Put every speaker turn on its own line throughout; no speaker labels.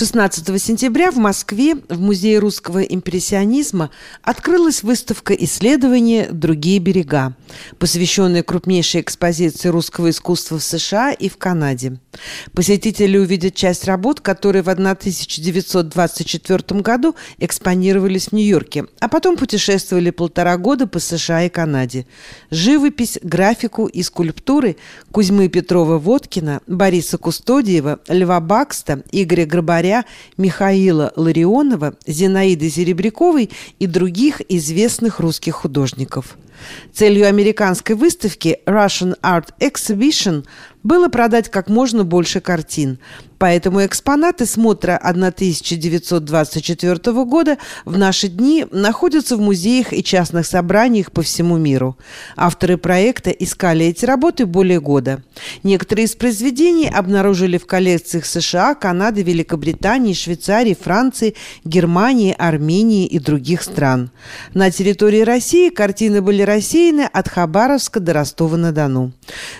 16 сентября в Москве в Музее русского импрессионизма открылась выставка исследования «Другие берега», посвященная крупнейшей экспозиции русского искусства в США и в Канаде. Посетители увидят часть работ, которые в 1924 году экспонировались в Нью-Йорке, а потом путешествовали полтора года по США и Канаде. Живопись, графику и скульптуры Кузьмы Петрова-Водкина, Бориса Кустодиева, Льва Бакста, Игоря Грабаря Бондаря, Михаила Ларионова, Зинаиды Серебряковой и других известных русских художников. Целью американской выставки Russian Art Exhibition было продать как можно больше картин. Поэтому экспонаты смотра 1924 года в наши дни находятся в музеях и частных собраниях по всему миру. Авторы проекта искали эти работы более года. Некоторые из произведений обнаружили в коллекциях США, Канады, Великобритании, Швейцарии, Франции, Германии, Армении и других стран. На территории России картины были рассеяны от Хабаровска до Ростова-на-Дону.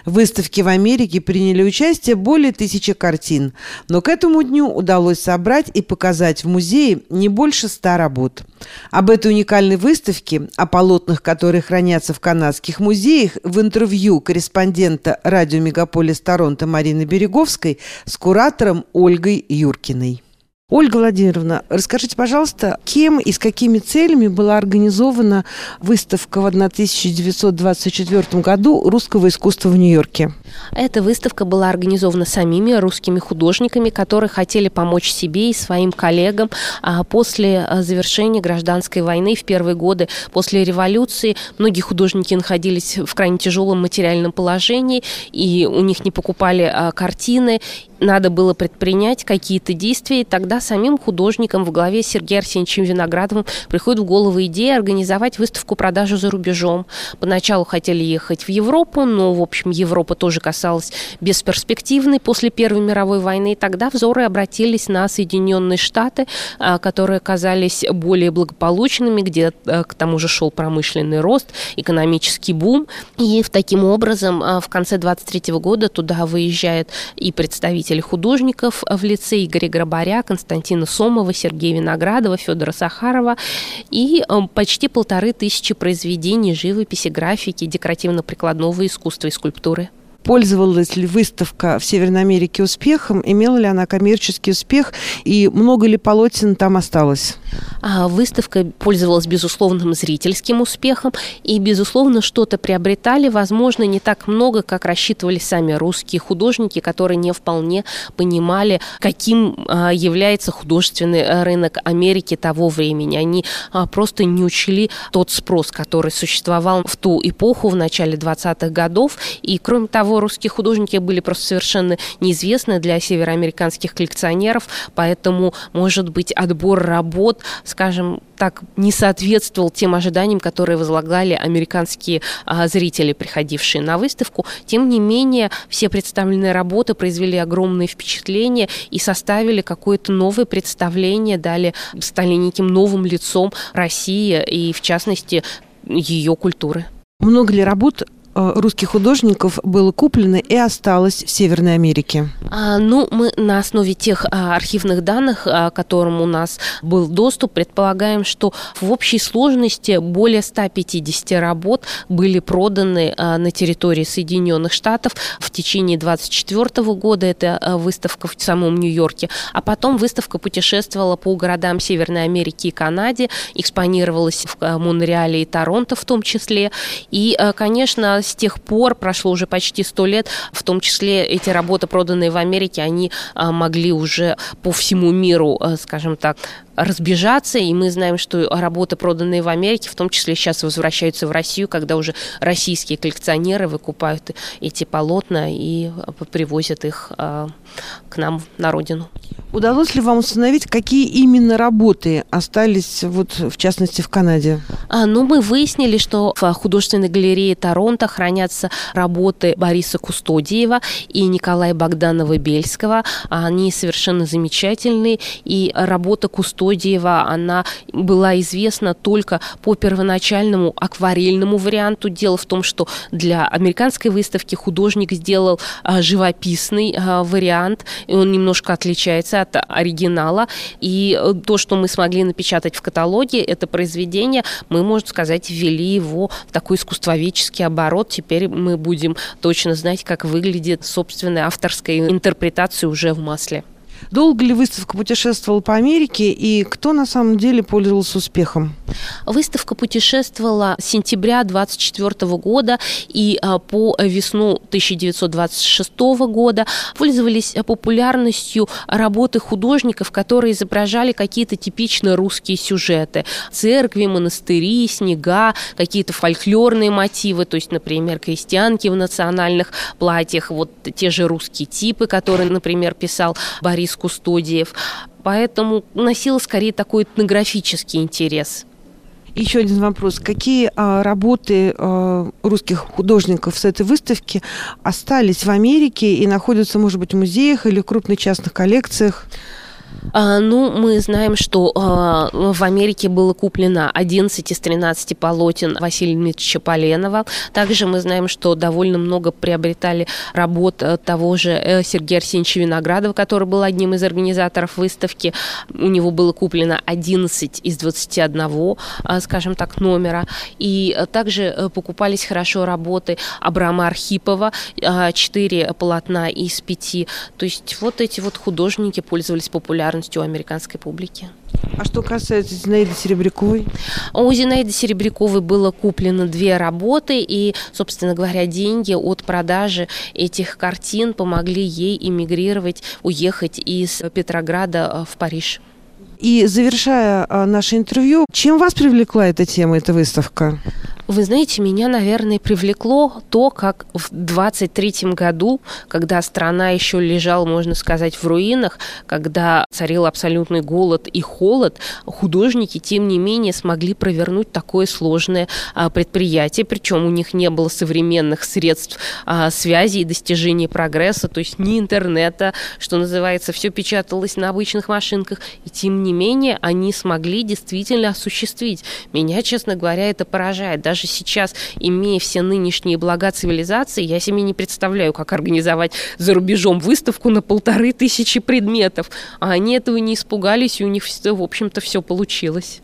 Выставки в Америке приняли участие более тысячи картин, но к этому дню удалось собрать и показать в музее не больше ста работ. Об этой уникальной выставке, о полотнах, которые хранятся в канадских музеях, в интервью корреспондента радио «Мегаполис Торонто» Марины Береговской с куратором Ольгой Юркиной. Ольга Владимировна, расскажите, пожалуйста, кем и с какими целями была организована выставка в 1924 году русского искусства в Нью-Йорке?
Эта выставка была организована самими русскими художниками, которые хотели помочь себе и своим коллегам а после а, завершения гражданской войны в первые годы после революции. Многие художники находились в крайне тяжелом материальном положении, и у них не покупали а, картины, надо было предпринять какие-то действия, и тогда самим художникам в главе с Сергеем Арсеньевичем Виноградовым приходит в голову идея организовать выставку продажу за рубежом. Поначалу хотели ехать в Европу, но, в общем, Европа тоже касалась бесперспективной после Первой мировой войны, и тогда взоры обратились на Соединенные Штаты, а, которые оказались более благополучными, где а, к тому же шел промышленный рост, экономический бум, и таким образом а, в конце 23 года туда выезжает и представители художников в лице Игоря Грабаря, Константина Сомова, Сергея Виноградова, Федора Сахарова и э, почти полторы тысячи произведений живописи, графики, декоративно-прикладного искусства и скульптуры.
Пользовалась ли выставка в Северной Америке успехом? Имела ли она коммерческий успех? И много ли полотен там осталось?
А выставка пользовалась безусловным зрительским успехом. И, безусловно, что-то приобретали, возможно, не так много, как рассчитывали сами русские художники, которые не вполне понимали, каким а, является художественный э, рынок Америки того времени. Они а, просто не учли тот спрос, который существовал в ту эпоху, в начале 20-х годов. И, кроме того, того, русские художники были просто совершенно неизвестны для североамериканских коллекционеров, поэтому, может быть, отбор работ, скажем так, не соответствовал тем ожиданиям, которые возлагали американские а, зрители, приходившие на выставку. Тем не менее, все представленные работы произвели огромное впечатление и составили какое-то новое представление, дали, стали неким новым лицом России и, в частности, ее культуры.
Много ли работ русских художников было куплено и осталось в Северной Америке?
А, ну, мы на основе тех а, архивных данных, а, которым у нас был доступ, предполагаем, что в общей сложности более 150 работ были проданы а, на территории Соединенных Штатов в течение 24 года. Это а, выставка в самом Нью-Йорке. А потом выставка путешествовала по городам Северной Америки и Канаде, экспонировалась в а, Монреале и Торонто в том числе. И, а, конечно, с тех пор прошло уже почти сто лет, в том числе эти работы, проданные в Америке, они а, могли уже по всему миру, а, скажем так, разбежаться, и мы знаем, что работы, проданные в Америке, в том числе сейчас возвращаются в Россию, когда уже российские коллекционеры выкупают эти полотна и а, привозят их к нам на родину.
Удалось ли вам установить, какие именно работы остались, вот, в частности, в Канаде?
А, ну, мы выяснили, что в художественной галерее Торонто хранятся работы Бориса Кустодиева и Николая Богданова-Бельского. Они совершенно замечательные. И работа Кустодиева, она была известна только по первоначальному акварельному варианту. Дело в том, что для американской выставки художник сделал а, живописный а, вариант, и он немножко отличается от оригинала. И э, то, что мы смогли напечатать в каталоге, это произведение, мы, можно сказать, ввели его в такой искусствоведческий оборот. Теперь мы будем точно знать, как выглядит собственная авторская интерпретация уже в масле.
Долго ли выставка путешествовала по Америке и кто на самом деле пользовался успехом?
Выставка путешествовала с сентября 24 года и а, по весну 1926 года пользовались популярностью работы художников, которые изображали какие-то типично русские сюжеты. Церкви, монастыри, снега, какие-то фольклорные мотивы, то есть, например, крестьянки в национальных платьях, вот те же русские типы, которые, например, писал Борис Кустодиев. Поэтому носила скорее такой этнографический интерес.
Еще один вопрос. Какие а, работы а, русских художников с этой выставки остались в Америке и находятся, может быть, в музеях или в крупных частных коллекциях?
А, ну, мы знаем, что а, в Америке было куплено 11 из 13 полотен Василия Дмитриевича Поленова. Также мы знаем, что довольно много приобретали работ э, того же э, Сергея Арсеньевича Виноградова, который был одним из организаторов выставки. У него было куплено 11 из 21, а, скажем так, номера. И э, также покупались хорошо работы Абрама Архипова, 4 полотна из 5. То есть вот эти вот художники пользовались популярностью популярностью у американской публики.
А что касается Зинаиды Серебряковой?
У Зинаиды Серебряковой было куплено две работы, и, собственно говоря, деньги от продажи этих картин помогли ей эмигрировать, уехать из Петрограда э, в Париж.
И завершая а, наше интервью, чем вас привлекла эта тема, эта выставка?
Вы знаете, меня, наверное, привлекло то, как в 23 году, когда страна еще лежала, можно сказать, в руинах, когда царил абсолютный голод и холод, художники, тем не менее, смогли провернуть такое сложное а, предприятие, причем у них не было современных средств а, связи и достижения прогресса, то есть ни интернета, что называется, все печаталось на обычных машинках, и тем не менее они смогли действительно осуществить. Меня, честно говоря, это поражает. Даже даже сейчас, имея все нынешние блага цивилизации, я себе не представляю, как организовать за рубежом выставку на полторы тысячи предметов. А они этого не испугались, и у них, в общем-то, все получилось.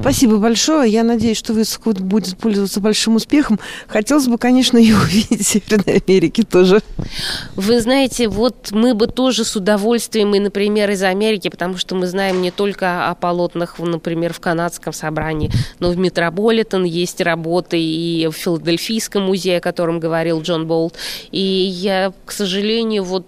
Спасибо большое. Я надеюсь, что выставка будет пользоваться большим успехом. Хотелось бы, конечно, ее увидеть в Северной Америке тоже.
Вы знаете, вот мы бы тоже с удовольствием, и, например, из Америки, потому что мы знаем не только о полотнах, например, в канадском собрании, но в Метрополитен есть работы и в Филадельфийском музее, о котором говорил Джон Болт. И я, к сожалению, вот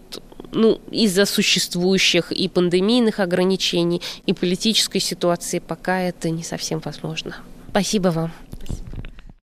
ну, из-за существующих и пандемийных ограничений, и политической ситуации пока это не совсем возможно. Спасибо вам.